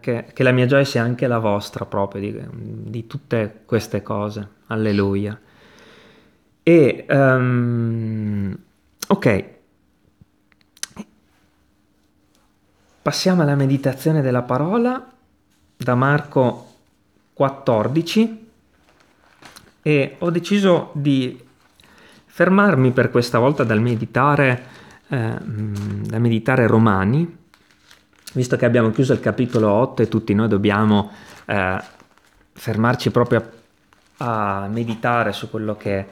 Che, che, la mia gioia sia anche la vostra proprio di, di tutte queste cose. Alleluia. E um, ok, passiamo alla meditazione della parola da Marco 14 e ho deciso di fermarmi per questa volta dal meditare, eh, da meditare Romani visto che abbiamo chiuso il capitolo 8 e tutti noi dobbiamo eh, fermarci proprio a, a, meditare su quello che è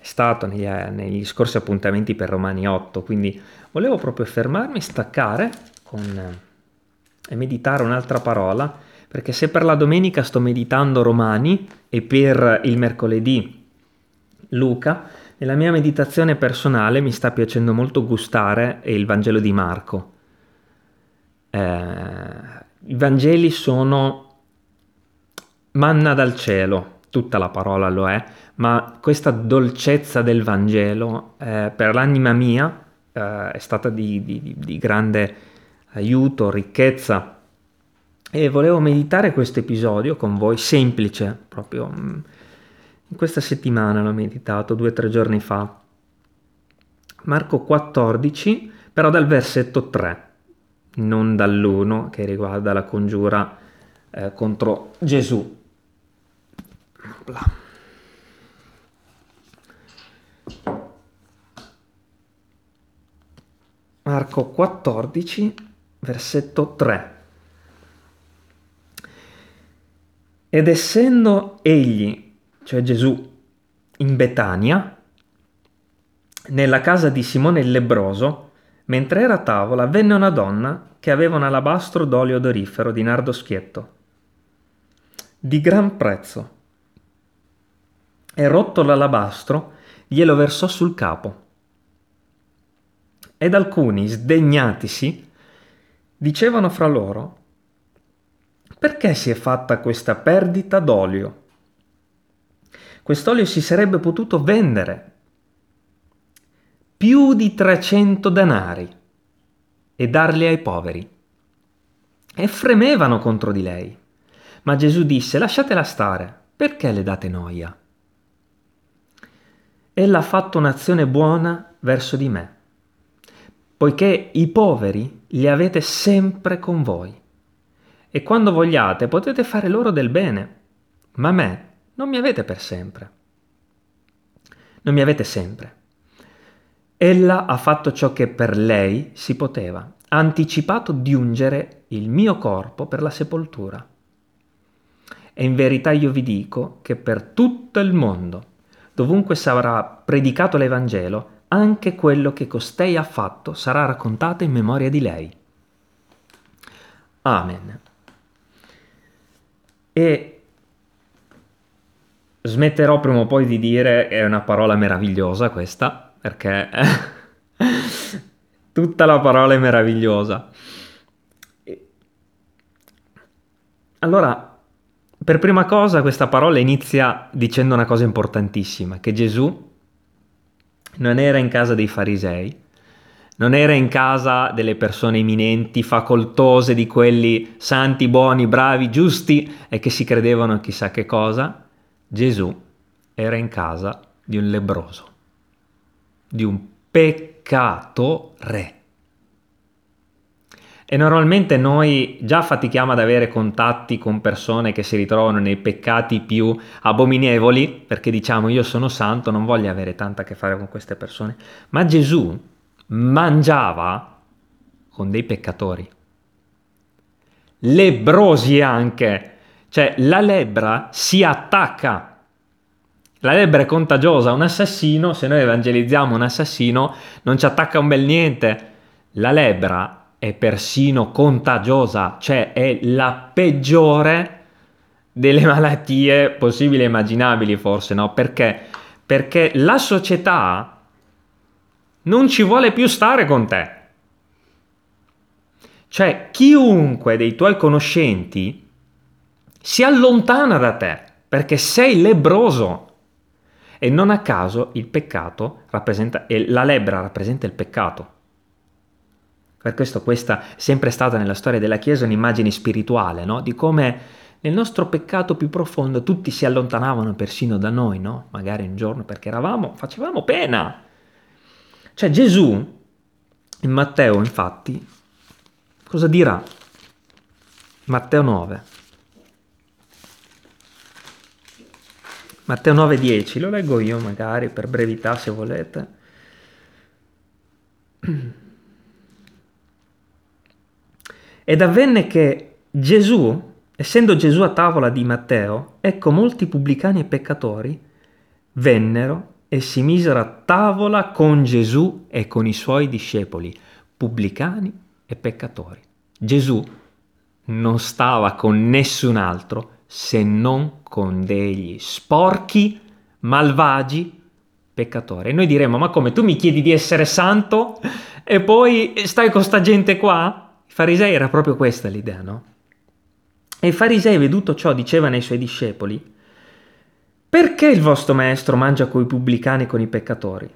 stato negli, negli, scorsi appuntamenti per Romani 8, quindi volevo proprio fermarmi, staccare con, e meditare un'altra parola, perché se per la domenica sto meditando Romani e per il mercoledì Luca, nella mia meditazione personale mi sta piacendo molto gustare il Vangelo di Marco. eh, i Vangeli sono manna dal cielo, tutta la parola lo è, ma questa dolcezza del Vangelo eh, per l'anima mia eh, è stata di, di, di, grande aiuto, ricchezza e volevo meditare questo episodio con voi, semplice, proprio mm, in questa settimana l'ho meditato, due o tre giorni fa. Marco 14, però dal versetto 3 non dall'1 che riguarda la congiura eh, contro Gesù. Marco 14, versetto 3. Ed essendo egli, cioè Gesù, in Betania, nella casa di Simone il lebroso, Mentre era a tavola, venne una donna che aveva un alabastro d'olio odorifero di nardo schietto, di gran prezzo. E rotto l'alabastro, glielo versò sul capo. Ed alcuni, sdegnatisi, dicevano fra loro, perché si è fatta questa perdita d'olio? Quest'olio si sarebbe potuto vendere più di 300 denari e darli ai poveri. E fremevano contro di lei. Ma Gesù disse, lasciatela stare, perché le date noia? Ella ha fatto un'azione buona verso di me, poiché i poveri li avete sempre con voi. E quando vogliate potete fare loro del bene, ma me non mi avete per sempre. Non mi avete sempre. Ella ha fatto ciò che per lei si poteva, ha anticipato di ungere il mio corpo per la sepoltura. E in verità io vi dico che per tutto il mondo, dovunque sarà predicato l'Evangelo, anche quello che costei ha fatto sarà raccontato in memoria di lei. Amen. E smetterò prima o poi di dire, è una parola meravigliosa questa, perché tutta la parola è meravigliosa. Allora, per prima cosa questa parola inizia dicendo una cosa importantissima, che Gesù non era in casa dei farisei, non era in casa delle persone eminenti, facoltose, di quelli santi, buoni, bravi, giusti e che si credevano chissà che cosa. Gesù era in casa di un lebroso di un peccatore. E normalmente noi già fatichiamo ad avere contatti con persone che si ritrovano nei peccati più abominevoli, perché diciamo io sono santo, non voglio avere tanto a che fare con queste persone. Ma Gesù mangiava con dei peccatori. Lebrosi anche. Cioè la lebbra si attacca la lebbra è contagiosa, un assassino, se noi evangelizziamo un assassino, non ci attacca un bel niente. La lebbra è persino contagiosa, cioè è la peggiore delle malattie possibili e immaginabili, forse, no? Perché? Perché la società non ci vuole più stare con te. Cioè, chiunque dei tuoi conoscenti si allontana da te perché sei lebroso. E non a caso il peccato rappresenta, e la lebbra rappresenta il peccato. Per questo questa è sempre stata nella storia della Chiesa un'immagine spirituale, no? Di come nel nostro peccato più profondo tutti si allontanavano persino da noi, no? Magari un giorno perché eravamo, facevamo pena. Cioè Gesù, in Matteo infatti, cosa dirà? Matteo 9. Matteo 9,10, lo leggo io magari per brevità se volete. Ed avvenne che Gesù, essendo Gesù a tavola di Matteo, ecco molti pubblicani e peccatori vennero e si misero a tavola con Gesù e con i suoi discepoli, pubblicani e peccatori. Gesù non stava con nessun altro se non con degli sporchi, malvagi, peccatori. E noi diremmo, ma come tu mi chiedi di essere santo e poi stai con sta gente qua? I farisei era proprio questa l'idea, no? E i farisei, veduto ciò, dicevano ai suoi discepoli, perché il vostro maestro mangia coi pubblicani e con i peccatori?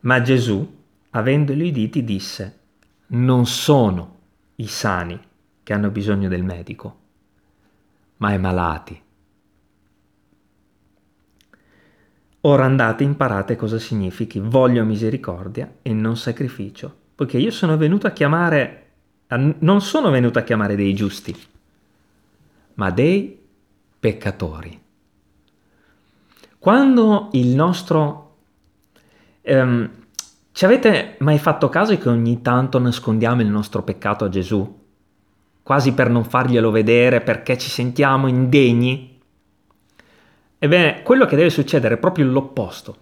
Ma Gesù, avendoli uditi, disse, non sono i sani che hanno bisogno del medico, ma i malati. Ora andate e imparate cosa significhi voglio misericordia e non sacrificio poiché io sono venuto a chiamare, non sono venuto a chiamare dei giusti, ma dei peccatori. Quando il nostro... Um, ci avete mai fatto caso che ogni tanto nascondiamo il nostro peccato a Gesù? Quasi per non farglielo vedere perché ci sentiamo indegni? Ebbene, quello che deve succedere è proprio l'opposto.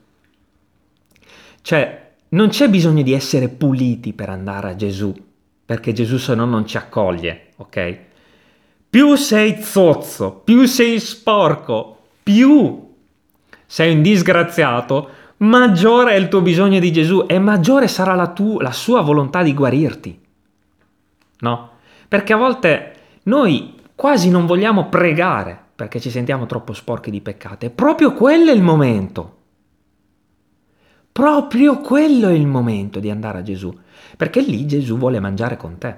Cioè, non c'è bisogno di essere puliti per andare a Gesù, perché Gesù se no non ci accoglie, ok? Più sei zozzo, più sei sporco, più sei un disgraziato, maggiore è il tuo bisogno di Gesù e maggiore sarà la, tua, la sua volontà di guarirti. No? Perché a volte noi quasi non vogliamo pregare perché ci sentiamo troppo sporchi di peccato. E proprio quello è il momento. Proprio quello è il momento di andare a Gesù, perché lì Gesù vuole mangiare con te.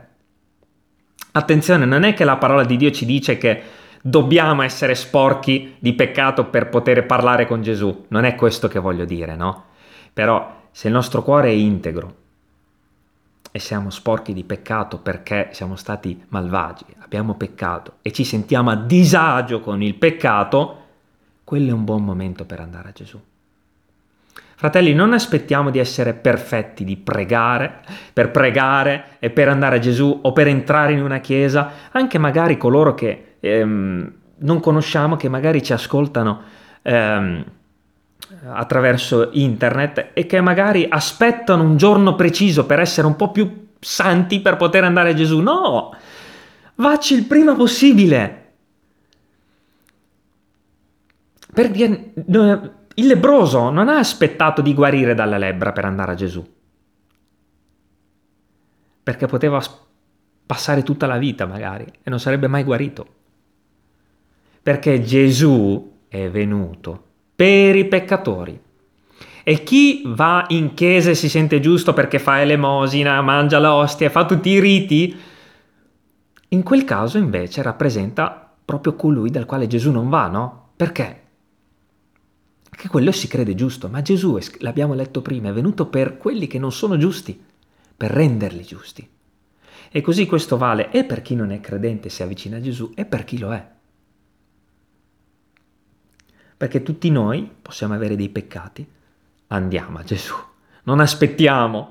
Attenzione, non è che la parola di Dio ci dice che dobbiamo essere sporchi di peccato per poter parlare con Gesù, non è questo che voglio dire, no? Però se il nostro cuore è integro e siamo sporchi di peccato perché siamo stati malvagi, abbiamo peccato e ci sentiamo a disagio con il peccato, quello è un buon momento per andare a Gesù. Fratelli, non aspettiamo di essere perfetti, di pregare, per pregare e per andare a Gesù o per entrare in una chiesa, anche magari coloro che ehm, non conosciamo, che magari ci ascoltano ehm, attraverso internet e che magari aspettano un giorno preciso per essere un po' più santi per poter andare a Gesù. No! Vacci il prima possibile. Perché il lebroso non ha aspettato di guarire dalla lebbra per andare a Gesù, perché poteva passare tutta la vita magari e non sarebbe mai guarito, perché Gesù è venuto per i peccatori. E chi va in chiesa e si sente giusto perché fa elemosina, mangia l'ostia, fa tutti i riti, in quel caso invece rappresenta proprio colui dal quale Gesù non va, no? Perché? che quello si crede giusto, ma Gesù, l'abbiamo letto prima, è venuto per quelli che non sono giusti, per renderli giusti. E così questo vale e per chi non è credente si avvicina a Gesù e per chi lo è. Perché tutti noi possiamo avere dei peccati, andiamo a Gesù, non aspettiamo.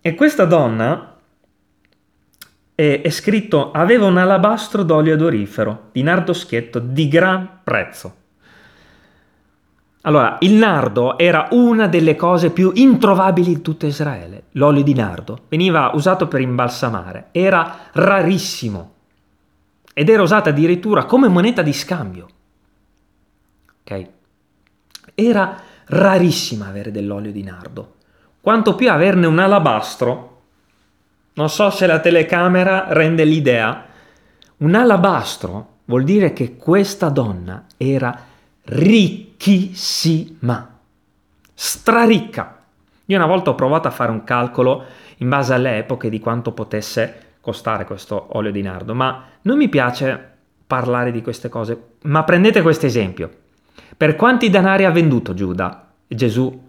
E questa donna è, è scritto aveva un alabastro d'olio adorifero di nardo schietto di gran prezzo allora, il nardo era una delle cose più introvabili di tutto Israele. L'olio di nardo veniva usato per imbalsamare, era rarissimo ed era usato addirittura come moneta di scambio. Ok? Era rarissimo avere dell'olio di nardo, quanto più averne un alabastro. Non so se la telecamera rende l'idea. Un alabastro vuol dire che questa donna era ricchissima, straricca. Io una volta ho provato a fare un calcolo in base alle epoche di quanto potesse costare questo olio di nardo, ma non mi piace parlare di queste cose, ma prendete questo esempio. Per quanti danari ha venduto Giuda, Gesù?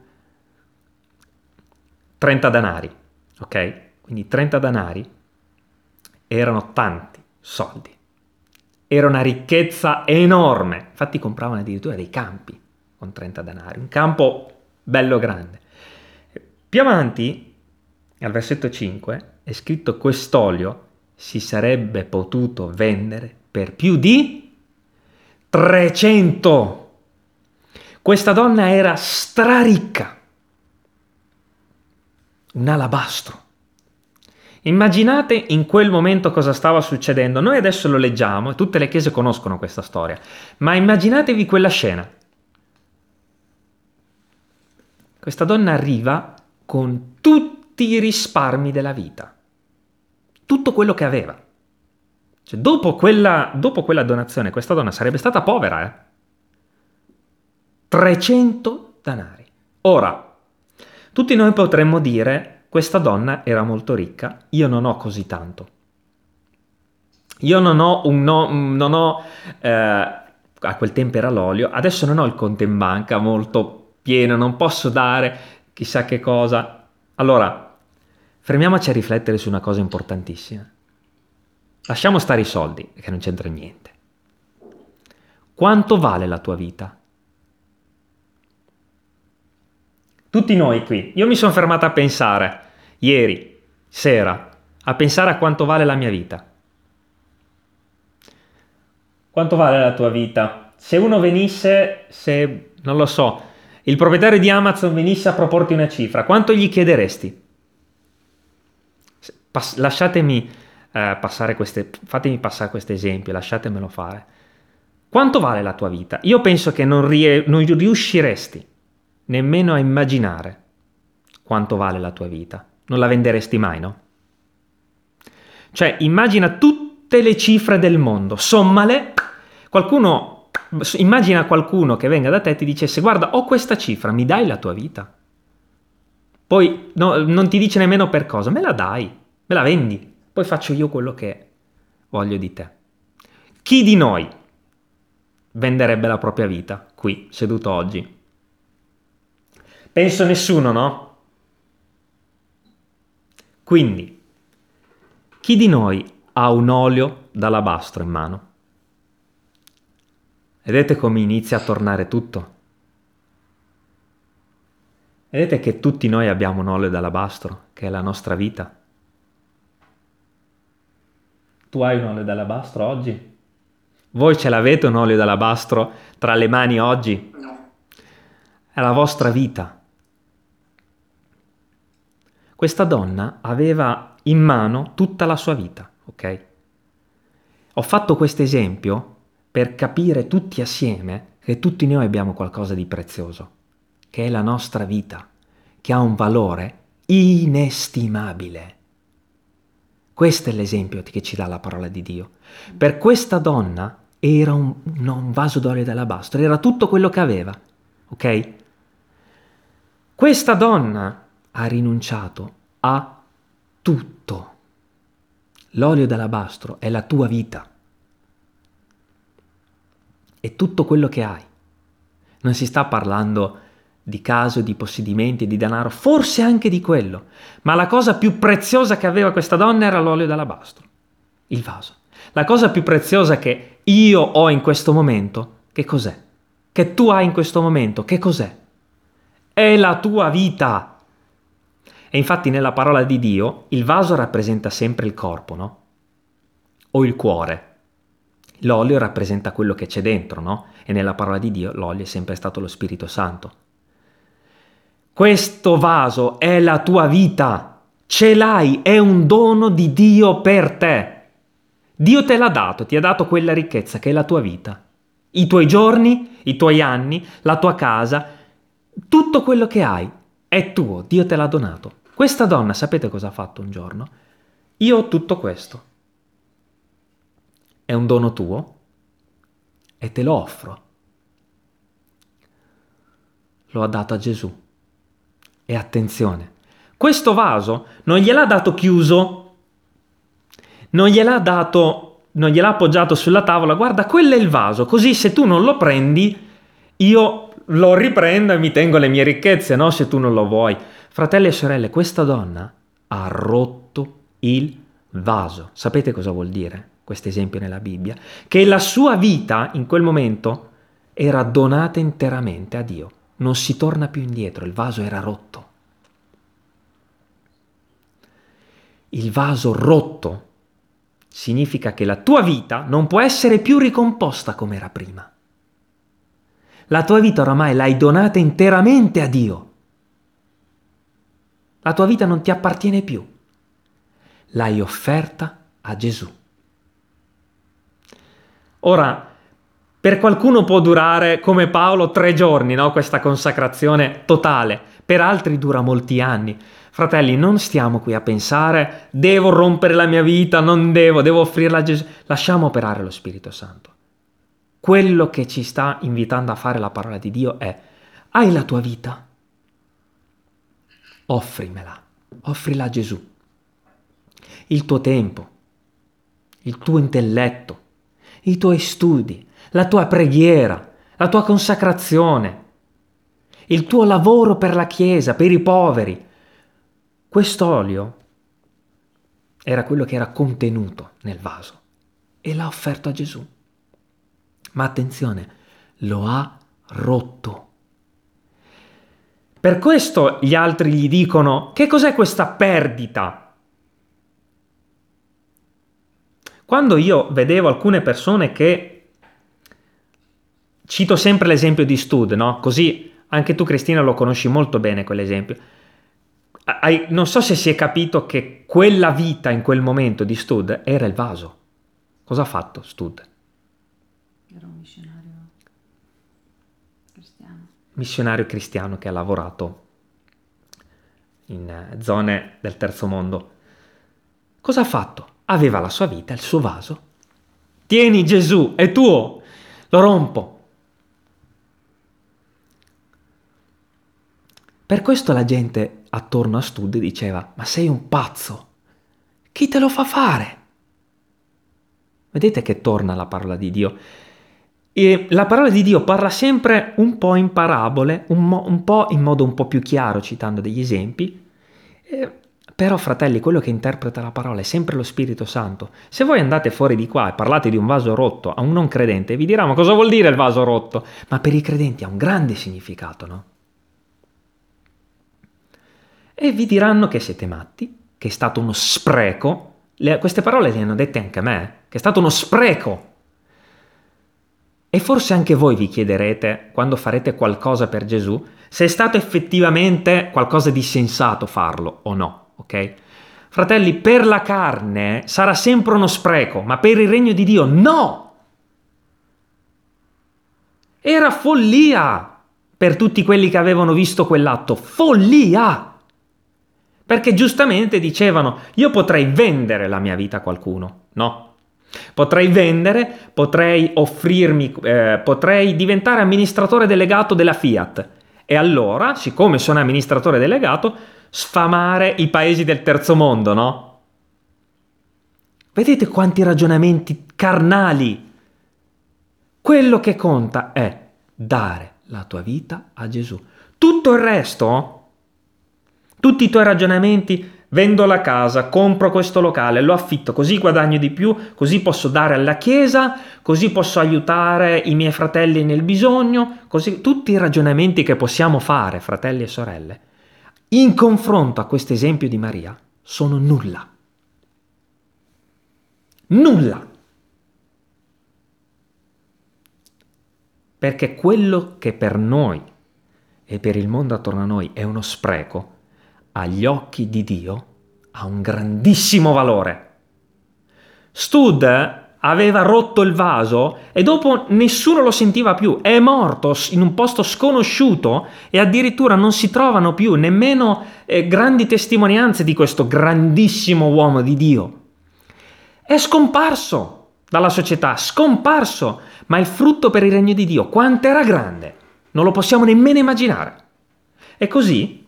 30 danari, ok? Quindi 30 danari erano tanti soldi. Era una ricchezza enorme. Infatti compravano addirittura dei campi con 30 danari, un campo bello grande. Più avanti, al versetto 5, è scritto quest'olio si sarebbe potuto vendere per più di 300. Questa donna era straricca, un alabastro. Immaginate in quel momento cosa stava succedendo. Noi adesso lo leggiamo e tutte le chiese conoscono questa storia, ma immaginatevi quella scena. Questa donna arriva con tutti i risparmi della vita, tutto quello che aveva. Cioè, dopo, quella, dopo quella donazione, questa donna sarebbe stata povera, eh? 300 danari. Ora, tutti noi potremmo dire, questa donna era molto ricca, io non ho così tanto. Io non ho un no, non ho, eh, a quel tempo era l'olio, adesso non ho il conto in banca molto pieno, non posso dare chissà che cosa. Allora, fermiamoci a riflettere su una cosa importantissima. Lasciamo stare i soldi, che non c'entra niente. Quanto vale la tua vita? Tutti noi qui, io mi sono fermato a pensare, ieri, sera, a pensare a quanto vale la mia vita. Quanto vale la tua vita? Se uno venisse, se, non lo so, il proprietario di Amazon venisse a proporti una cifra, quanto gli chiederesti? Pas- lasciatemi eh, passare queste, fatemi passare questo esempio, lasciatemelo fare. Quanto vale la tua vita? Io penso che non, rie- non riusciresti nemmeno a immaginare quanto vale la tua vita. Non la venderesti mai, no? Cioè, immagina tutte le cifre del mondo, sommale, qualcuno, immagina qualcuno che venga da te e ti dicesse, guarda, ho questa cifra, mi dai la tua vita? Poi no, non ti dice nemmeno per cosa, me la dai, me la vendi poi faccio io quello che voglio di te. Chi di noi venderebbe la propria vita qui, seduto oggi? Penso nessuno, no? Quindi, chi di noi ha un olio d'alabastro in mano? Vedete come inizia a tornare tutto? Vedete che tutti noi abbiamo un olio d'alabastro, che è la nostra vita. Tu hai un olio d'alabastro oggi? Voi ce l'avete un olio d'alabastro tra le mani oggi? No. È la vostra vita. Questa donna aveva in mano tutta la sua vita, ok? Ho fatto questo esempio per capire tutti assieme che tutti noi abbiamo qualcosa di prezioso, che è la nostra vita, che ha un valore inestimabile. Questo è l'esempio che ci dà la parola di Dio. Per questa donna era un, no, un vaso d'olio d'alabastro, era tutto quello che aveva, ok? Questa donna ha rinunciato a tutto. L'olio d'alabastro è la tua vita. È tutto quello che hai. Non si sta parlando di caso, di possedimenti, di denaro, forse anche di quello, ma la cosa più preziosa che aveva questa donna era l'olio d'alabastro, il vaso. La cosa più preziosa che io ho in questo momento, che cos'è? Che tu hai in questo momento, che cos'è? È la tua vita. E infatti nella parola di Dio il vaso rappresenta sempre il corpo, no? O il cuore. L'olio rappresenta quello che c'è dentro, no? E nella parola di Dio l'olio è sempre stato lo Spirito Santo. Questo vaso è la tua vita, ce l'hai, è un dono di Dio per te. Dio te l'ha dato, ti ha dato quella ricchezza che è la tua vita. I tuoi giorni, i tuoi anni, la tua casa, tutto quello che hai è tuo, Dio te l'ha donato. Questa donna, sapete cosa ha fatto un giorno? Io ho tutto questo. È un dono tuo e te lo offro. Lo ha dato a Gesù E attenzione, questo vaso non gliel'ha dato chiuso, non gliel'ha dato, non gliel'ha appoggiato sulla tavola, guarda, quello è il vaso, così se tu non lo prendi, io lo riprendo e mi tengo le mie ricchezze, no? Se tu non lo vuoi. Fratelli e sorelle, questa donna ha rotto il vaso. Sapete cosa vuol dire questo esempio nella Bibbia? Che la sua vita in quel momento era donata interamente a Dio. Non si torna più indietro, il vaso era rotto. Il vaso rotto significa che la tua vita non può essere più ricomposta come era prima. La tua vita oramai l'hai donata interamente a Dio. La tua vita non ti appartiene più. L'hai offerta a Gesù. Ora, per qualcuno può durare come Paolo tre giorni, no? questa consacrazione totale, per altri dura molti anni. Fratelli, non stiamo qui a pensare devo rompere la mia vita, non devo, devo offrirla a Gesù. Lasciamo operare lo Spirito Santo. Quello che ci sta invitando a fare la parola di Dio è, hai la tua vita? Offrimela, offrila a Gesù. Il tuo tempo, il tuo intelletto, i tuoi studi, la tua preghiera, la tua consacrazione, il tuo lavoro per la Chiesa, per i poveri. Quest'olio era quello che era contenuto nel vaso e l'ha offerto a Gesù. Ma attenzione, lo ha rotto. Per questo gli altri gli dicono, che cos'è questa perdita? Quando io vedevo alcune persone che, cito sempre l'esempio di Stud, no? Così anche tu Cristina lo conosci molto bene quell'esempio. Non so se si è capito che quella vita in quel momento di Stud era il vaso. Cosa ha fatto Stud? missionario cristiano che ha lavorato in eh, zone del terzo mondo. Cosa ha fatto? Aveva la sua vita, il suo vaso. Tieni Gesù, è tuo, lo rompo. Per questo la gente attorno a Stud diceva, ma sei un pazzo, chi te lo fa fare? Vedete che torna la parola di Dio. E la parola di Dio parla sempre un po' in parabole, un, mo- un po' in modo un po' più chiaro, citando degli esempi. Eh, però, fratelli, quello che interpreta la parola è sempre lo Spirito Santo. Se voi andate fuori di qua e parlate di un vaso rotto a un non credente, vi dirà: Ma cosa vuol dire il vaso rotto? Ma per i credenti ha un grande significato, no? E vi diranno che siete matti, che è stato uno spreco. Le, queste parole le hanno dette anche a me, che è stato uno spreco e forse anche voi vi chiederete, quando farete qualcosa per Gesù, se è stato effettivamente qualcosa di sensato farlo o no, ok? Fratelli, per la carne sarà sempre uno spreco, ma per il regno di Dio no! Era follia per tutti quelli che avevano visto quell'atto, follia! Perché giustamente dicevano, io potrei vendere la mia vita a qualcuno, no? Potrei vendere, potrei offrirmi, eh, potrei diventare amministratore delegato della Fiat e allora, siccome sono amministratore delegato, sfamare i paesi del terzo mondo, no? Vedete quanti ragionamenti carnali. Quello che conta è dare la tua vita a Gesù. Tutto il resto, tutti i tuoi ragionamenti Vendo la casa, compro questo locale, lo affitto, così guadagno di più, così posso dare alla Chiesa, così posso aiutare i miei fratelli nel bisogno, così tutti i ragionamenti che possiamo fare, fratelli e sorelle, in confronto a questo esempio di Maria, sono nulla. Nulla. Perché quello che per noi e per il mondo attorno a noi è uno spreco, agli occhi di Dio ha un grandissimo valore. Stud aveva rotto il vaso e dopo nessuno lo sentiva più, è morto in un posto sconosciuto e addirittura non si trovano più nemmeno eh, grandi testimonianze di questo grandissimo uomo di Dio. È scomparso dalla società, scomparso, ma il frutto per il regno di Dio, quanto era grande, non lo possiamo nemmeno immaginare. E così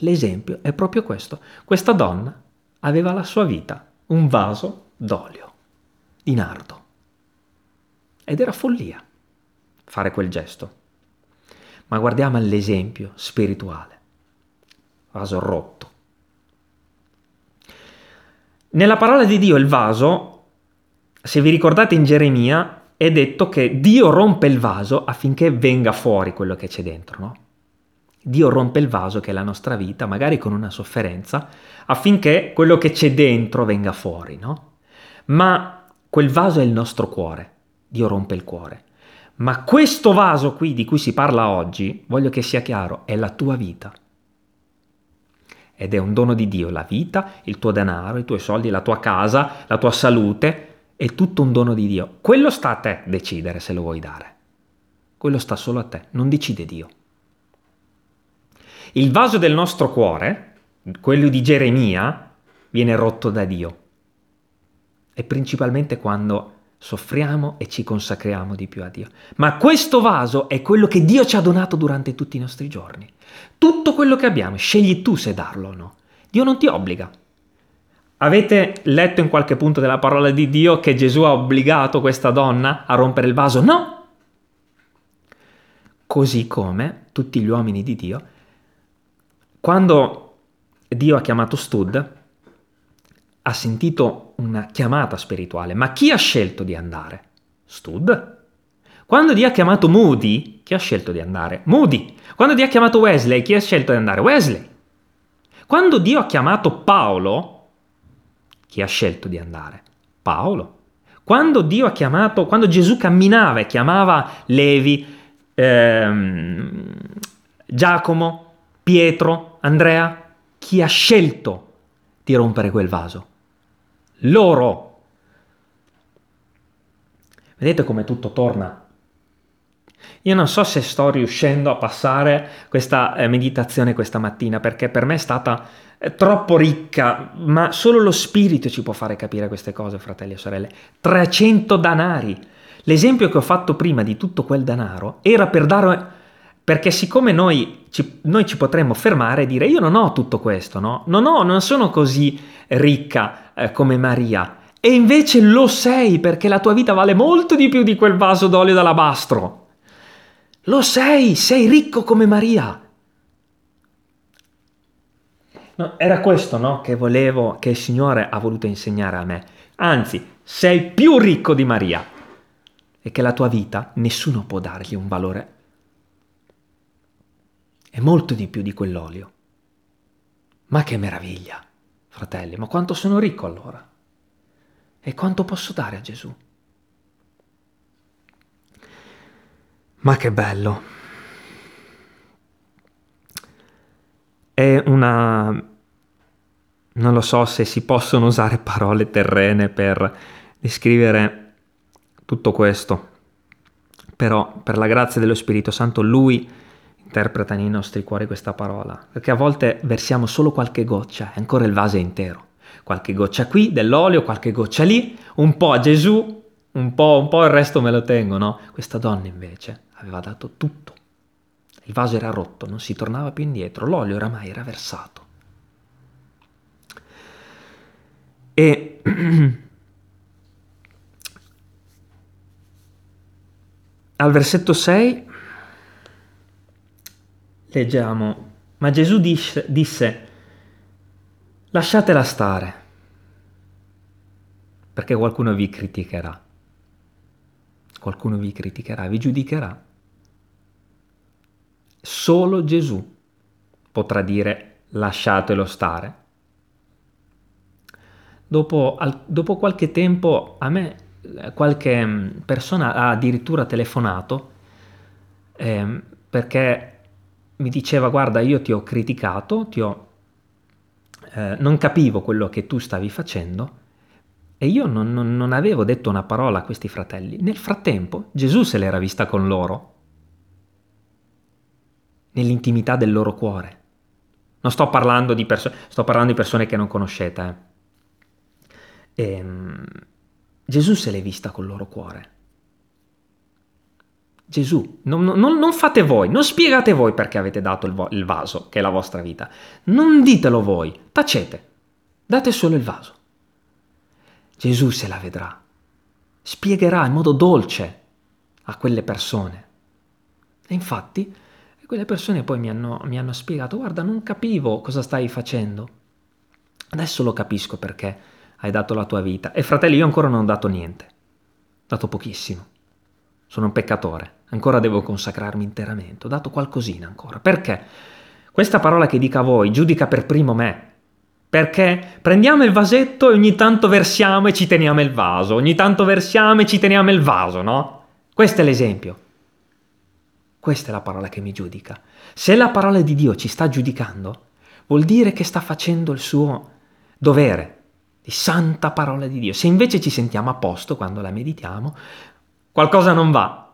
L'esempio è proprio questo. Questa donna aveva la sua vita, un vaso d'olio, di nardo. Ed era follia fare quel gesto. Ma guardiamo all'esempio spirituale. Vaso rotto. Nella parola di Dio il vaso, se vi ricordate in Geremia, è detto che Dio rompe il vaso affinché venga fuori quello che c'è dentro, no? Dio rompe il vaso che è la nostra vita, magari con una sofferenza, affinché quello che c'è dentro venga fuori, no? Ma quel vaso è il nostro cuore. Dio rompe il cuore. Ma questo vaso qui di cui si parla oggi, voglio che sia chiaro, è la tua vita. Ed è un dono di Dio, la vita, il tuo denaro, i tuoi soldi, la tua casa, la tua salute, è tutto un dono di Dio. Quello sta a te decidere se lo vuoi dare. Quello sta solo a te, non decide Dio. Il vaso del nostro cuore, quello di Geremia, viene rotto da Dio. E principalmente quando soffriamo e ci consacriamo di più a Dio. Ma questo vaso è quello che Dio ci ha donato durante tutti i nostri giorni. Tutto quello che abbiamo, scegli tu se darlo o no. Dio non ti obbliga. Avete letto in qualche punto della parola di Dio che Gesù ha obbligato questa donna a rompere il vaso? No! Così come tutti gli uomini di Dio, quando Dio ha chiamato Stud, ha sentito una chiamata spirituale, ma chi ha scelto di andare? Stud. Quando Dio ha chiamato Moody, chi ha scelto di andare? Moody. Quando Dio ha chiamato Wesley, chi ha scelto di andare? Wesley. Quando Dio ha chiamato Paolo, chi ha scelto di andare? Paolo. Quando Dio ha chiamato, quando Gesù camminava e chiamava Levi, ehm, Giacomo, Pietro, Andrea, chi ha scelto di rompere quel vaso? loro. Vedete come tutto torna? Io non so se sto riuscendo a passare questa eh, meditazione questa mattina perché per me è stata eh, troppo ricca, ma solo lo spirito ci può fare capire queste cose, fratelli e sorelle. 300 danari. L'esempio che ho fatto prima di tutto quel denaro era per dare perché siccome noi ci, noi ci, potremmo fermare e dire io non ho tutto questo, no? Non, ho, non sono così ricca eh, come Maria. E invece lo sei perché la tua vita vale molto di più di quel vaso d'olio d'alabastro. Lo sei, sei ricco come Maria. No, era questo no, che volevo, che il Signore ha voluto insegnare a me. Anzi, sei più ricco di Maria e che la tua vita nessuno può dargli un valore è molto di più di quell'olio. Ma che meraviglia, fratelli, ma quanto sono ricco allora? E quanto posso dare a Gesù? Ma che bello. È una... non lo so se si possono usare parole terrene per descrivere tutto questo, però per la grazia dello Spirito Santo lui interpreta nei nostri cuori questa parola, perché a volte versiamo solo qualche goccia e ancora il vaso è intero. Qualche goccia qui dell'olio, qualche goccia lì, un po' a Gesù, un po', un po' il resto me lo tengo, no? Questa donna invece aveva dato tutto. Il vaso era rotto, non si tornava più indietro, l'olio oramai era versato. E al versetto 6 leggiamo, ma Gesù disse, disse lasciatela stare, perché qualcuno vi criticherà, qualcuno vi criticherà, vi giudicherà. Solo Gesù potrà dire lasciatelo stare. Dopo, al, dopo qualche tempo a me qualche mm, persona ha addirittura telefonato eh, perché mi diceva guarda io ti ho criticato, ti ho, eh, non capivo quello che tu stavi facendo e io non, non, non avevo detto una parola a questi fratelli. Nel frattempo Gesù se l'era vista con loro, nell'intimità del loro cuore. Non sto parlando di, perso- sto parlando di persone che non conoscete. Eh. E, ehm, Gesù se l'è vista col loro cuore. Gesù. Non, non, non, fate voi, non spiegate voi perché avete dato il, vo- il vaso, che è la vostra vita. Non ditelo voi, tacete. Date solo il vaso. Gesù se la vedrà. Spiegherà in modo dolce a quelle persone. E infatti, quelle persone poi mi hanno, mi hanno spiegato, guarda, non capivo cosa stai facendo. Adesso lo capisco perché hai dato la tua vita. E fratelli, io ancora non ho dato niente. Ho dato pochissimo. Sono un peccatore ancora devo consacrarmi interamente, ho dato qualcosina ancora. Perché? Questa parola che dica a voi giudica per primo me. Perché prendiamo il vasetto e ogni tanto versiamo e ci teniamo il vaso, ogni tanto versiamo e ci teniamo il vaso, no? Questo è l'esempio. Questa è la parola che mi giudica. Se la parola di Dio ci sta giudicando, vuol dire che sta facendo il suo dovere di santa parola di Dio. Se invece ci sentiamo a posto quando la meditiamo, qualcosa non va,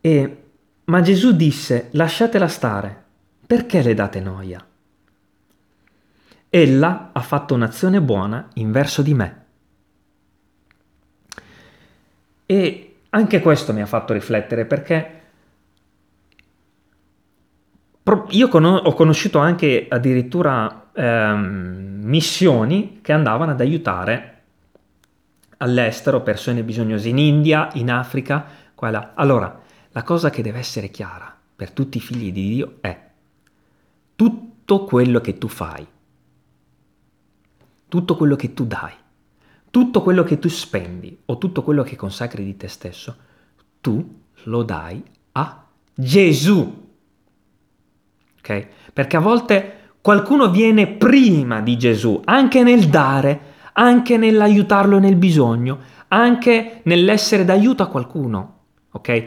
E, ma Gesù disse, lasciatela stare, perché le date noia? Ella ha fatto un'azione buona in verso di me. E anche questo mi ha fatto riflettere perché io ho conosciuto anche addirittura ehm, missioni che andavano ad aiutare all'estero persone bisognose in India, in Africa, qua e là. Allora, la cosa che deve essere chiara per tutti i figli di Dio è tutto quello che tu fai, tutto quello che tu dai, tutto quello che tu spendi o tutto quello che consacri di te stesso, tu lo dai a Gesù. Ok? Perché a volte qualcuno viene prima di Gesù, anche nel dare, anche nell'aiutarlo nel bisogno, anche nell'essere d'aiuto a qualcuno. Ok?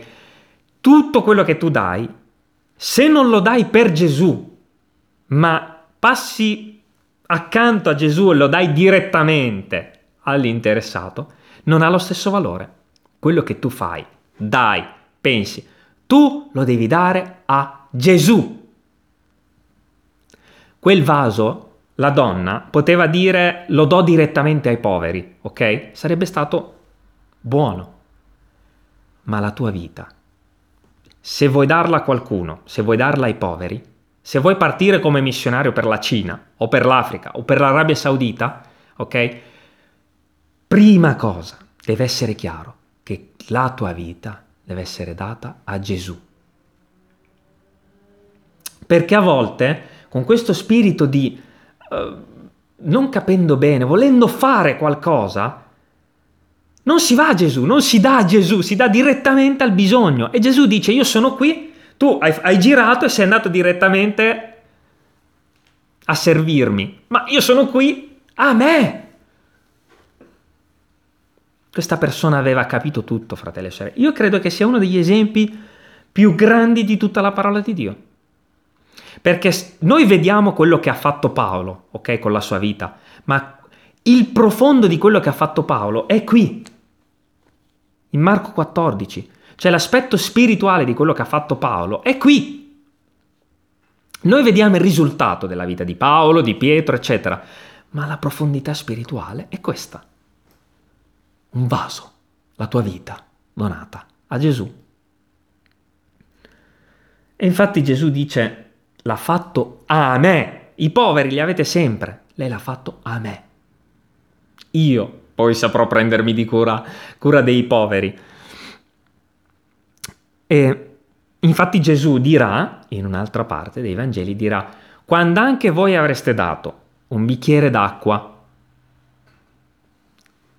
tutto quello che tu dai, se non lo dai per Gesù, ma passi accanto a Gesù e lo dai direttamente all'interessato, non ha lo stesso valore. Quello che tu fai, dai, pensi, tu lo devi dare a Gesù. Quel vaso, la donna poteva dire lo do direttamente ai poveri, ok? Sarebbe stato buono. Ma la tua vita se vuoi darla a qualcuno, se vuoi darla ai poveri, se vuoi partire come missionario per la Cina o per l'Africa o per l'Arabia Saudita, ok? Prima cosa, deve essere chiaro che la tua vita deve essere data a Gesù. Perché a volte, con questo spirito di uh, non capendo bene, volendo fare qualcosa, non si va a Gesù, non si dà a Gesù, si dà direttamente al bisogno. E Gesù dice, io sono qui, tu hai, hai girato e sei andato direttamente a servirmi, ma io sono qui a me. Questa persona aveva capito tutto, fratelli e sorelle. Io credo che sia uno degli esempi più grandi di tutta la parola di Dio. Perché noi vediamo quello che ha fatto Paolo, ok, con la sua vita, ma il profondo di quello che ha fatto Paolo è qui, in Marco 14. Cioè l'aspetto spirituale di quello che ha fatto Paolo è qui. Noi vediamo il risultato della vita di Paolo, di Pietro, eccetera, ma la profondità spirituale è questa. Un vaso, la tua vita donata a Gesù. E infatti Gesù dice, l'ha fatto a me. I poveri li avete sempre, lei l'ha fatto a me io poi saprò prendermi di cura, cura dei poveri. E infatti Gesù dirà, in un'altra parte dei Vangeli, dirà, quando anche voi avreste dato un bicchiere d'acqua,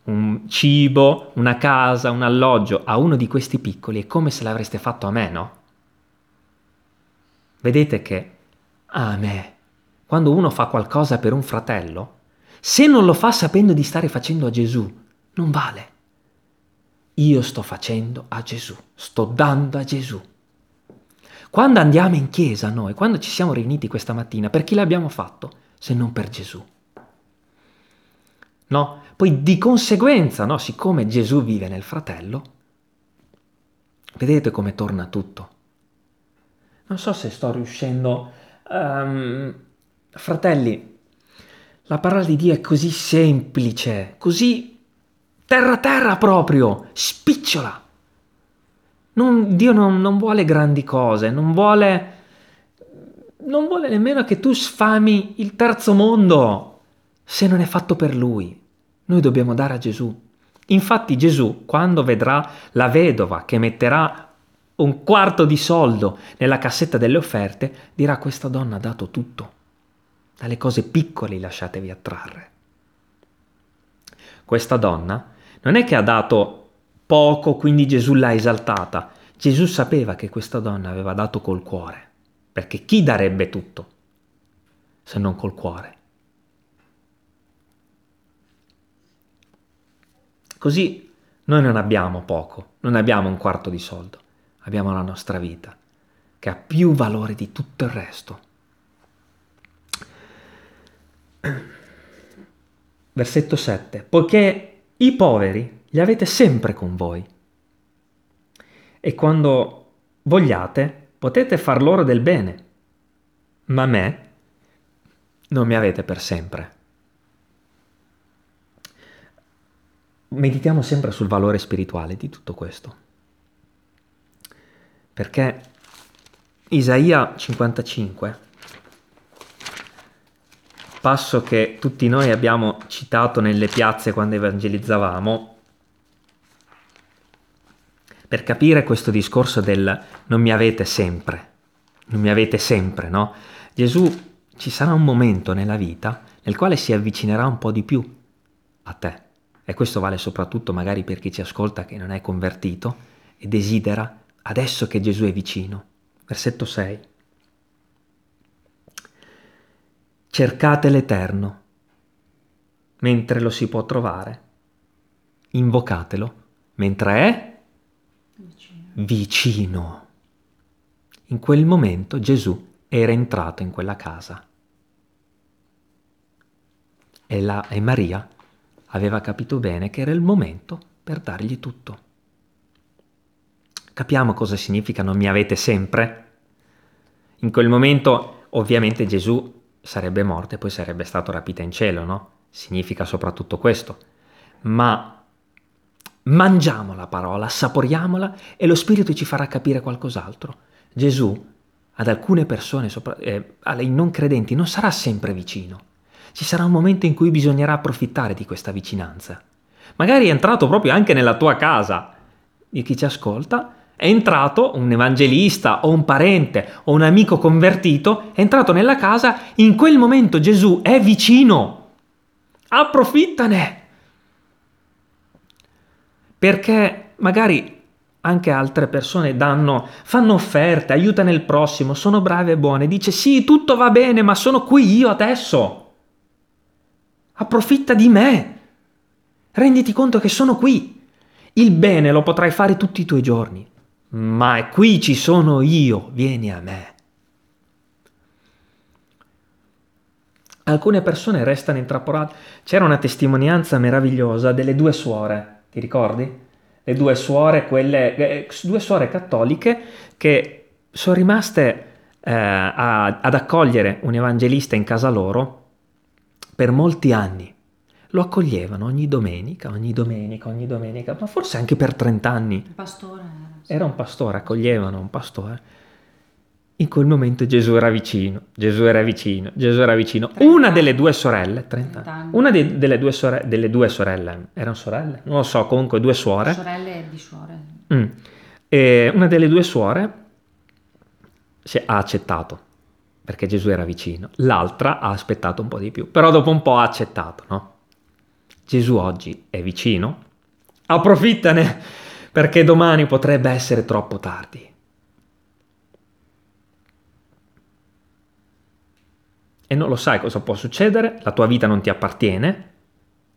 un cibo, una casa, un alloggio a uno di questi piccoli, è come se l'avreste fatto a me, no? Vedete che a me, quando uno fa qualcosa per un fratello, se non lo fa sapendo di stare facendo a Gesù, non vale. Io sto facendo a Gesù, sto dando a Gesù. Quando andiamo in chiesa noi, quando ci siamo riuniti questa mattina, per chi l'abbiamo fatto se non per Gesù? No? Poi di conseguenza, no, siccome Gesù vive nel fratello, vedete come torna tutto. Non so se sto riuscendo... Um, fratelli, la parola di Dio è così semplice, così terra terra proprio, spicciola. Non, Dio non, non vuole grandi cose, non vuole, non vuole nemmeno che tu sfami il terzo mondo se non è fatto per Lui. Noi dobbiamo dare a Gesù. Infatti Gesù, quando vedrà la vedova che metterà un quarto di soldo nella cassetta delle offerte, dirà questa donna ha dato tutto. Dalle cose piccole lasciatevi attrarre. Questa donna non è che ha dato poco, quindi Gesù l'ha esaltata. Gesù sapeva che questa donna aveva dato col cuore, perché chi darebbe tutto se non col cuore? Così noi non abbiamo poco, non abbiamo un quarto di soldo, abbiamo la nostra vita, che ha più valore di tutto il resto. Versetto 7. Poiché i poveri li avete sempre con voi. E quando vogliate potete far loro del bene, ma me non mi avete per sempre. Meditiamo sempre sul valore spirituale di tutto questo. Perché Isaia 55, passo che tutti noi abbiamo citato nelle piazze quando evangelizzavamo, per capire questo discorso del non mi avete sempre, non mi avete sempre, no? Gesù ci sarà un momento nella vita nel quale si avvicinerà un po' di più a te. E questo vale soprattutto magari per chi ci ascolta che non è convertito e desidera adesso che Gesù è vicino. Versetto 6. Cercate l'Eterno mentre lo si può trovare. Invocatelo mentre è vicino. In quel momento Gesù era entrato in quella casa. E, la, e Maria aveva capito bene che era il momento per dargli tutto. Capiamo cosa significa non mi avete sempre? In quel momento ovviamente Gesù sarebbe morto e poi sarebbe stato rapito in cielo, no? Significa soprattutto questo. Ma Mangiamo la parola, assaporiamola e lo Spirito ci farà capire qualcos'altro. Gesù ad alcune persone, sopra, eh, ai non credenti, non sarà sempre vicino. Ci sarà un momento in cui bisognerà approfittare di questa vicinanza. Magari è entrato proprio anche nella tua casa. Di chi ci ascolta, è entrato un evangelista o un parente o un amico convertito, è entrato nella casa, in quel momento Gesù è vicino. Approfittane perché magari anche altre persone danno, fanno offerte, aiutano il prossimo, sono brave e buone, dice sì, tutto va bene, ma sono qui io adesso. Approfitta di me. Renditi conto che sono qui. Il bene lo potrai fare tutti i tuoi giorni, ma qui ci sono io, vieni a me. Alcune persone restano intrappolate. C'era una testimonianza meravigliosa delle due suore ti ricordi? Le due suore, quelle, eh, due suore cattoliche che sono rimaste eh, a, ad accogliere un evangelista in casa loro per molti anni. Lo accoglievano ogni domenica, ogni domenica, ogni domenica, ma forse anche per 30 anni. Il pastore era. Un pastore, accoglievano un pastore. In quel momento Gesù era vicino, Gesù era vicino, Gesù era vicino. Una delle due sorelle, 30 anni, una de, delle, due sorelle, delle due sorelle, erano sorelle? Non lo so, comunque due suore. Sorelle di suore. Mm. E una delle due suore ha accettato, perché Gesù era vicino. L'altra ha aspettato un po' di più, però dopo un po' ha accettato, no? Gesù oggi è vicino, approfittane, perché domani potrebbe essere troppo tardi. e non lo sai cosa può succedere, la tua vita non ti appartiene,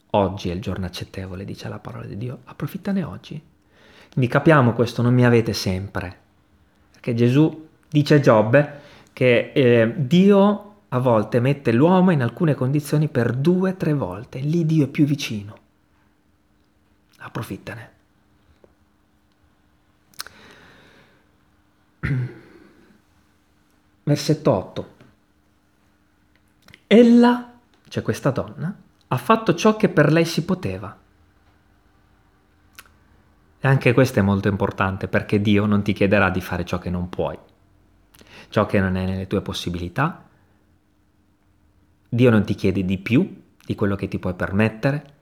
oggi è il giorno accettevole, dice la parola di Dio, approfittane oggi. Quindi capiamo questo, non mi avete sempre, perché Gesù dice a Giobbe che eh, Dio a volte mette l'uomo in alcune condizioni per due o tre volte, lì Dio è più vicino. Approfittane. Versetto 8. Ella, cioè questa donna, ha fatto ciò che per lei si poteva. E anche questo è molto importante perché Dio non ti chiederà di fare ciò che non puoi, ciò che non è nelle tue possibilità. Dio non ti chiede di più di quello che ti puoi permettere.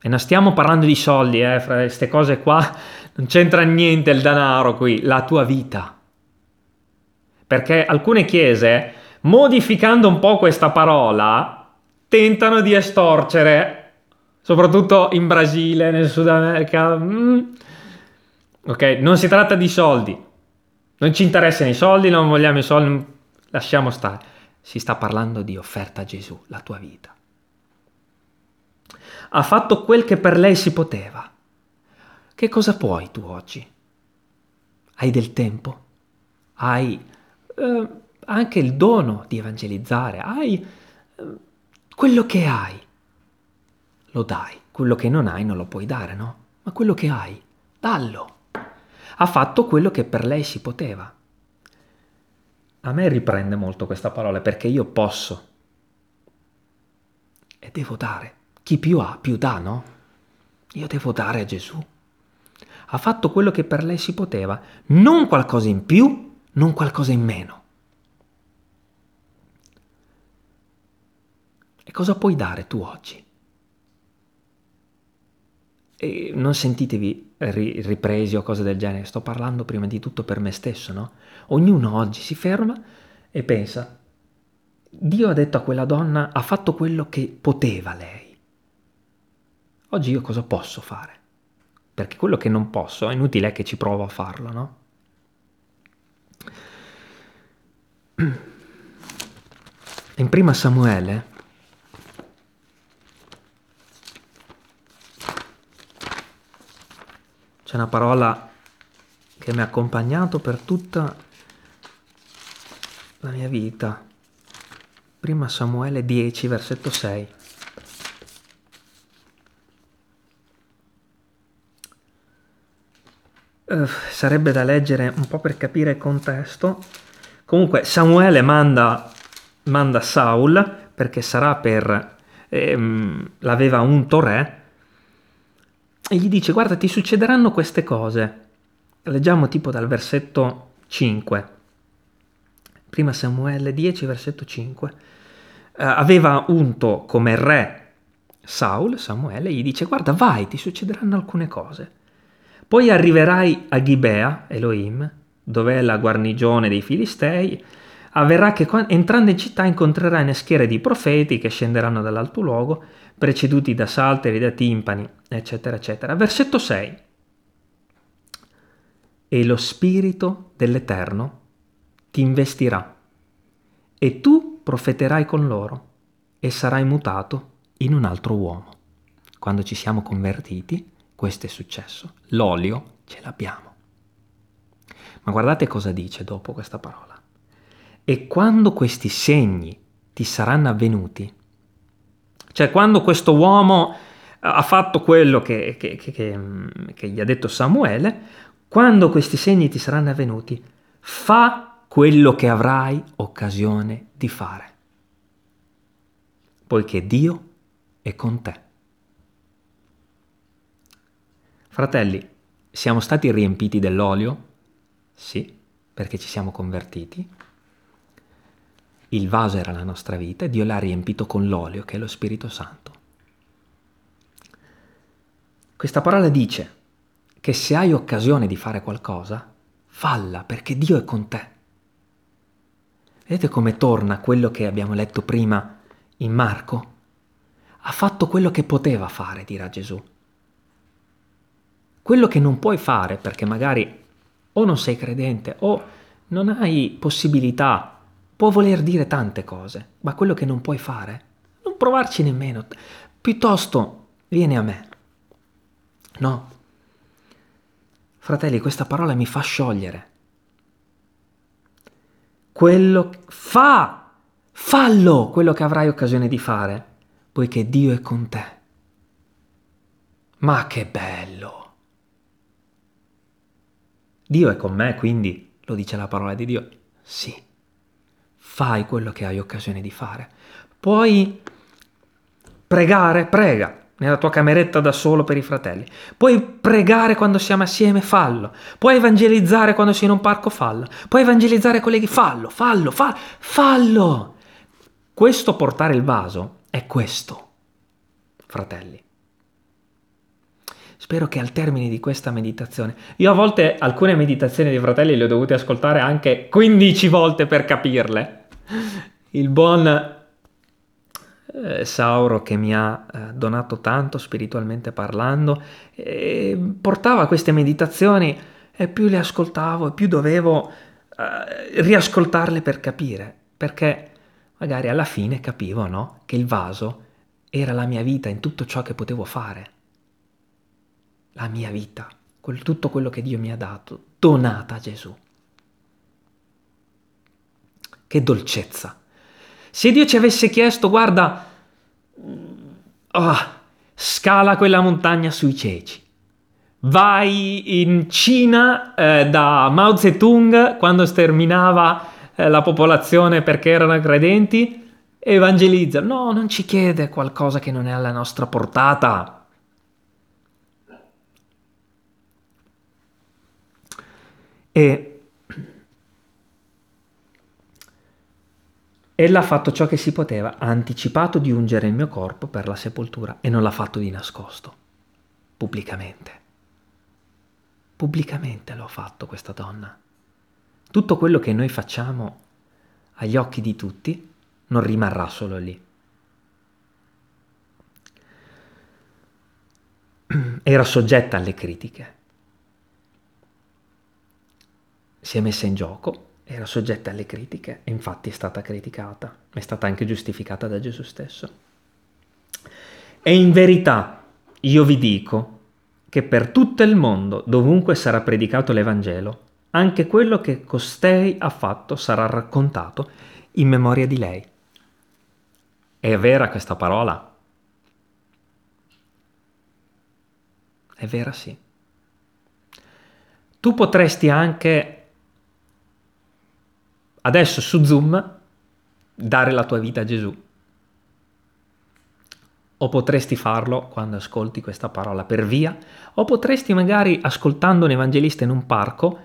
E non stiamo parlando di soldi, eh, fra queste cose qua non c'entra niente il denaro qui, la tua vita. Perché alcune chiese, modificando un po' questa parola, tentano di estorcere soprattutto in Brasile, nel Sud America. Mm. Ok, non si tratta di soldi, non ci interessano i soldi, non vogliamo i soldi, lasciamo stare. Si sta parlando di offerta a Gesù, la tua vita. Ha fatto quel che per lei si poteva. Che cosa puoi tu oggi? Hai del tempo? Hai eh, anche il dono di evangelizzare? Hai eh, quello che hai? lo dai. Quello che non hai non lo puoi dare, no? Ma quello che hai, dallo. Ha fatto quello che per lei si poteva. A me riprende molto questa parola perché io posso e devo dare. Chi più ha, più dà, no? Io devo dare a Gesù. Ha fatto quello che per lei si poteva, non qualcosa in più, non qualcosa in meno. E cosa puoi dare tu oggi? E non sentitevi ri- ripresi o cose del genere, sto parlando prima di tutto per me stesso, no? Ognuno oggi si ferma e pensa, Dio ha detto a quella donna, ha fatto quello che poteva lei. Oggi io cosa posso fare? Perché quello che non posso è inutile che ci provo a farlo, no? In prima Samuele C'è una parola che mi ha accompagnato per tutta la mia vita. Prima Samuele 10, versetto 6. Uh, sarebbe da leggere un po' per capire il contesto. Comunque Samuele manda, manda Saul perché sarà per... Ehm, l'aveva unto re e gli dice guarda ti succederanno queste cose. Leggiamo tipo dal versetto 5. Prima Samuele 10, versetto 5. Uh, aveva unto come re Saul, Samuele, gli dice guarda vai, ti succederanno alcune cose. Poi arriverai a Gibea, Elohim, dove è la guarnigione dei Filistei, avverrà che entrando in città incontrerai una schiera di profeti che scenderanno dall'alto luogo, preceduti da salteri, da timpani, eccetera, eccetera. Versetto 6. E lo Spirito dell'Eterno ti investirà, e tu profeterai con loro, e sarai mutato in un altro uomo. Quando ci siamo convertiti, questo è successo. L'olio ce l'abbiamo. Ma guardate cosa dice dopo questa parola. E quando questi segni ti saranno avvenuti, cioè quando questo uomo ha fatto quello che, che, che, che, gli ha detto Samuele, quando questi segni ti saranno avvenuti, fa quello che avrai occasione di fare, poiché Dio è con te. Fratelli, siamo stati riempiti dell'olio? Sì, perché ci siamo convertiti. Il vaso era la nostra vita e Dio l'ha riempito con l'olio che è lo Spirito Santo. Questa parola dice che se hai occasione di fare qualcosa, falla perché Dio è con te. Vedete come torna quello che abbiamo letto prima in Marco? Ha fatto quello che poteva fare, dirà Gesù. Quello che non puoi fare perché magari o non sei credente o non hai possibilità, può voler dire tante cose, ma quello che non puoi fare, non provarci nemmeno. Piuttosto vieni a me. No. Fratelli, questa parola mi fa sciogliere. Quello fa, fallo quello che avrai occasione di fare, poiché Dio è con te. Ma che bello! Dio è con me, quindi lo dice la parola di Dio. Sì, fai quello che hai occasione di fare. Puoi pregare, prega nella tua cameretta da solo per i fratelli. Puoi pregare quando siamo assieme, fallo. Puoi evangelizzare quando sei in un parco, fallo. Puoi evangelizzare colleghi, fallo, fallo, fallo, fallo. Questo portare il vaso è questo, fratelli. Spero che al termine di questa meditazione, io a volte alcune meditazioni dei fratelli le ho dovute ascoltare anche 15 volte per capirle. Il buon eh, Sauro che mi ha eh, donato tanto spiritualmente parlando, e portava queste meditazioni e più le ascoltavo e più dovevo eh, riascoltarle per capire, perché magari alla fine capivo no? che il vaso era la mia vita in tutto ciò che potevo fare. La mia vita, quel, tutto quello che Dio mi ha dato, donata a Gesù. Che dolcezza se Dio ci avesse chiesto, guarda, oh, scala quella montagna sui ceci, vai in Cina eh, da Mao Zedong quando sterminava eh, la popolazione perché erano credenti, evangelizza. No, non ci chiede qualcosa che non è alla nostra portata. E Ella ha fatto ciò che si poteva, ha anticipato di ungere il mio corpo per la sepoltura e non l'ha fatto di nascosto, pubblicamente. Pubblicamente l'ho fatto questa donna. Tutto quello che noi facciamo agli occhi di tutti non rimarrà solo lì. Era soggetta alle critiche. Si è messa in gioco era soggetta alle critiche e infatti è stata criticata, è stata anche giustificata da Gesù stesso. E in verità io vi dico che per tutto il mondo, dovunque sarà predicato l'Evangelo, anche quello che costei ha fatto sarà raccontato in memoria di lei. È vera questa parola? È vera sì. Tu potresti anche adesso su Zoom dare la tua vita a Gesù. O potresti farlo quando ascolti questa parola per via, o potresti magari ascoltando un evangelista in un parco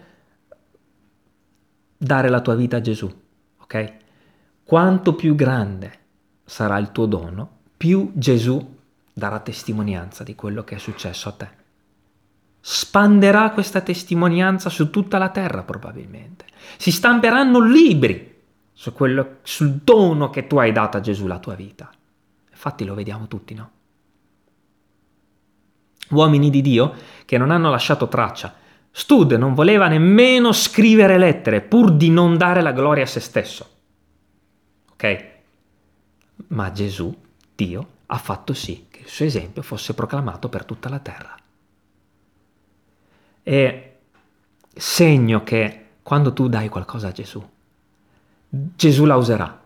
dare la tua vita a Gesù, ok? Quanto più grande sarà il tuo dono, più Gesù darà testimonianza di quello che è successo a te spanderà questa testimonianza su tutta la terra probabilmente. Si stamperanno libri su quello, sul dono che tu hai dato a Gesù la tua vita. Infatti lo vediamo tutti, no? Uomini di Dio che non hanno lasciato traccia. Stud non voleva nemmeno scrivere lettere pur di non dare la gloria a se stesso. Ok? Ma Gesù, Dio, ha fatto sì che il suo esempio fosse proclamato per tutta la terra è segno che quando tu dai qualcosa a Gesù, Gesù la userà.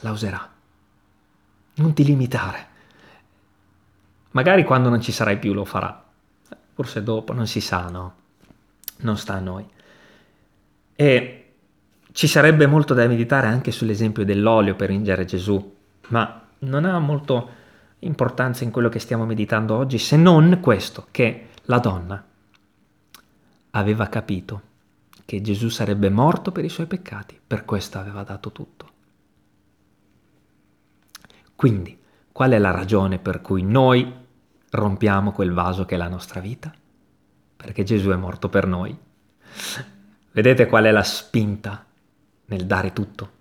La userà. Non ti limitare. Magari quando non ci sarai più lo farà. Forse dopo, non si sa, no? Non sta a noi. E ci sarebbe molto da meditare anche sull'esempio dell'olio per ingere Gesù, ma non ha molto importanza in quello che stiamo meditando oggi, se non questo, che la donna aveva capito che Gesù sarebbe morto per i suoi peccati, per questo aveva dato tutto. Quindi, qual è la ragione per cui noi rompiamo quel vaso che è la nostra vita? Perché Gesù è morto per noi. Vedete qual è la spinta nel dare tutto?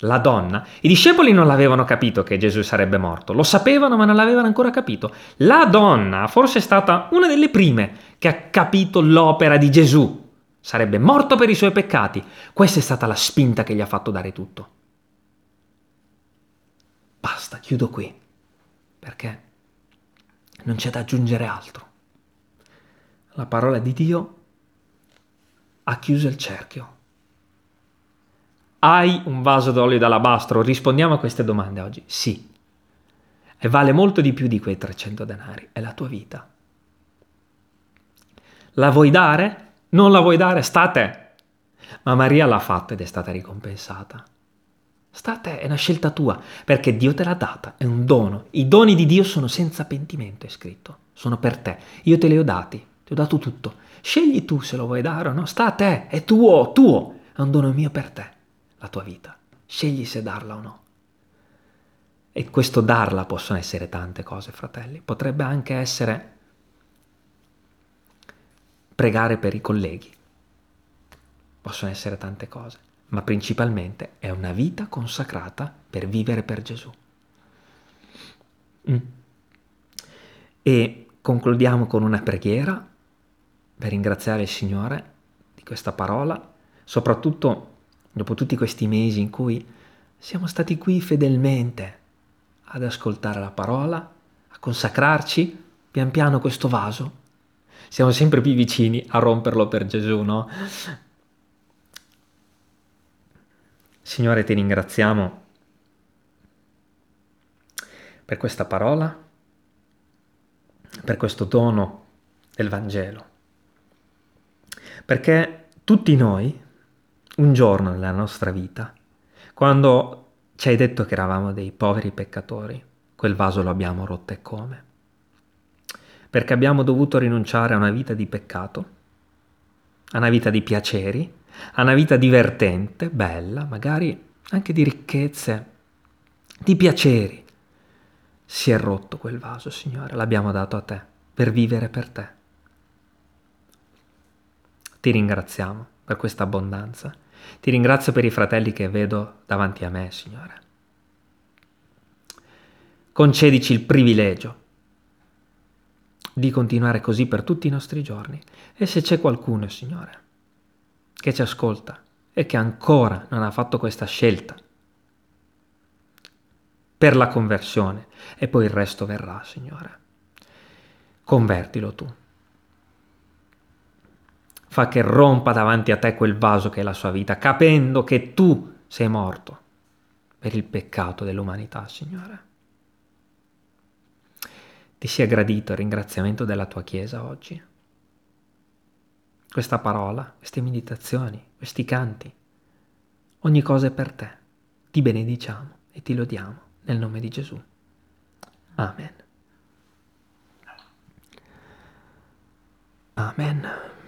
La donna, i discepoli non l'avevano capito che Gesù sarebbe morto, lo sapevano ma non l'avevano ancora capito. La donna forse è stata una delle prime che ha capito l'opera di Gesù, sarebbe morto per i suoi peccati. Questa è stata la spinta che gli ha fatto dare tutto. Basta, chiudo qui, perché non c'è da aggiungere altro. La parola di Dio ha chiuso il cerchio. Hai un vaso d'olio d'alabastro? Rispondiamo a queste domande oggi. Sì. E vale molto di più di quei 300 denari. È la tua vita. La vuoi dare? Non la vuoi dare? Sta a te. Ma Maria l'ha fatto ed è stata ricompensata. Sta a te, è una scelta tua, perché Dio te l'ha data, è un dono. I doni di Dio sono senza pentimento, è scritto, sono per te. Io te li ho dati, ti ho dato tutto. Scegli tu se lo vuoi dare o no, sta a te, è tuo, tuo, è un dono mio per te, la tua vita. Scegli se darla o no. E questo darla possono essere tante cose, fratelli. Potrebbe anche essere pregare per i colleghi. Possono essere tante cose, ma principalmente è una vita consacrata per vivere per Gesù. Mm. E concludiamo con una preghiera per ringraziare il Signore di questa parola, soprattutto dopo tutti questi mesi in cui siamo stati qui fedelmente ad ascoltare la parola, a consacrarci pian piano questo vaso. Siamo sempre più vicini a romperlo per Gesù, no? Signore, ti ringraziamo per questa parola, per questo dono del Vangelo, perché tutti noi, un giorno nella nostra vita, quando ci hai detto che eravamo dei poveri peccatori, quel vaso lo abbiamo rotto e come? Perché abbiamo dovuto rinunciare a una vita di peccato, a una vita di piaceri, a una vita divertente, bella, magari anche di ricchezze, di piaceri. Si è rotto quel vaso, Signore, l'abbiamo dato a te, per vivere per te. Ti ringraziamo per questa abbondanza ti ringrazio per i fratelli che vedo davanti a me, Signore. Concedici il privilegio di continuare così per tutti i nostri giorni. E se c'è qualcuno, Signore, che ci ascolta e che ancora non ha fatto questa scelta per la conversione, e poi il resto verrà, Signore. Convertilo tu fa che rompa davanti a te quel vaso che è la sua vita, capendo che tu sei morto per il peccato dell'umanità, Signore. Ti sia gradito il ringraziamento della tua Chiesa oggi. Questa parola, queste meditazioni, questi canti, ogni cosa è per te. Ti benediciamo e ti lodiamo nel nome di Gesù. Amen. Amen.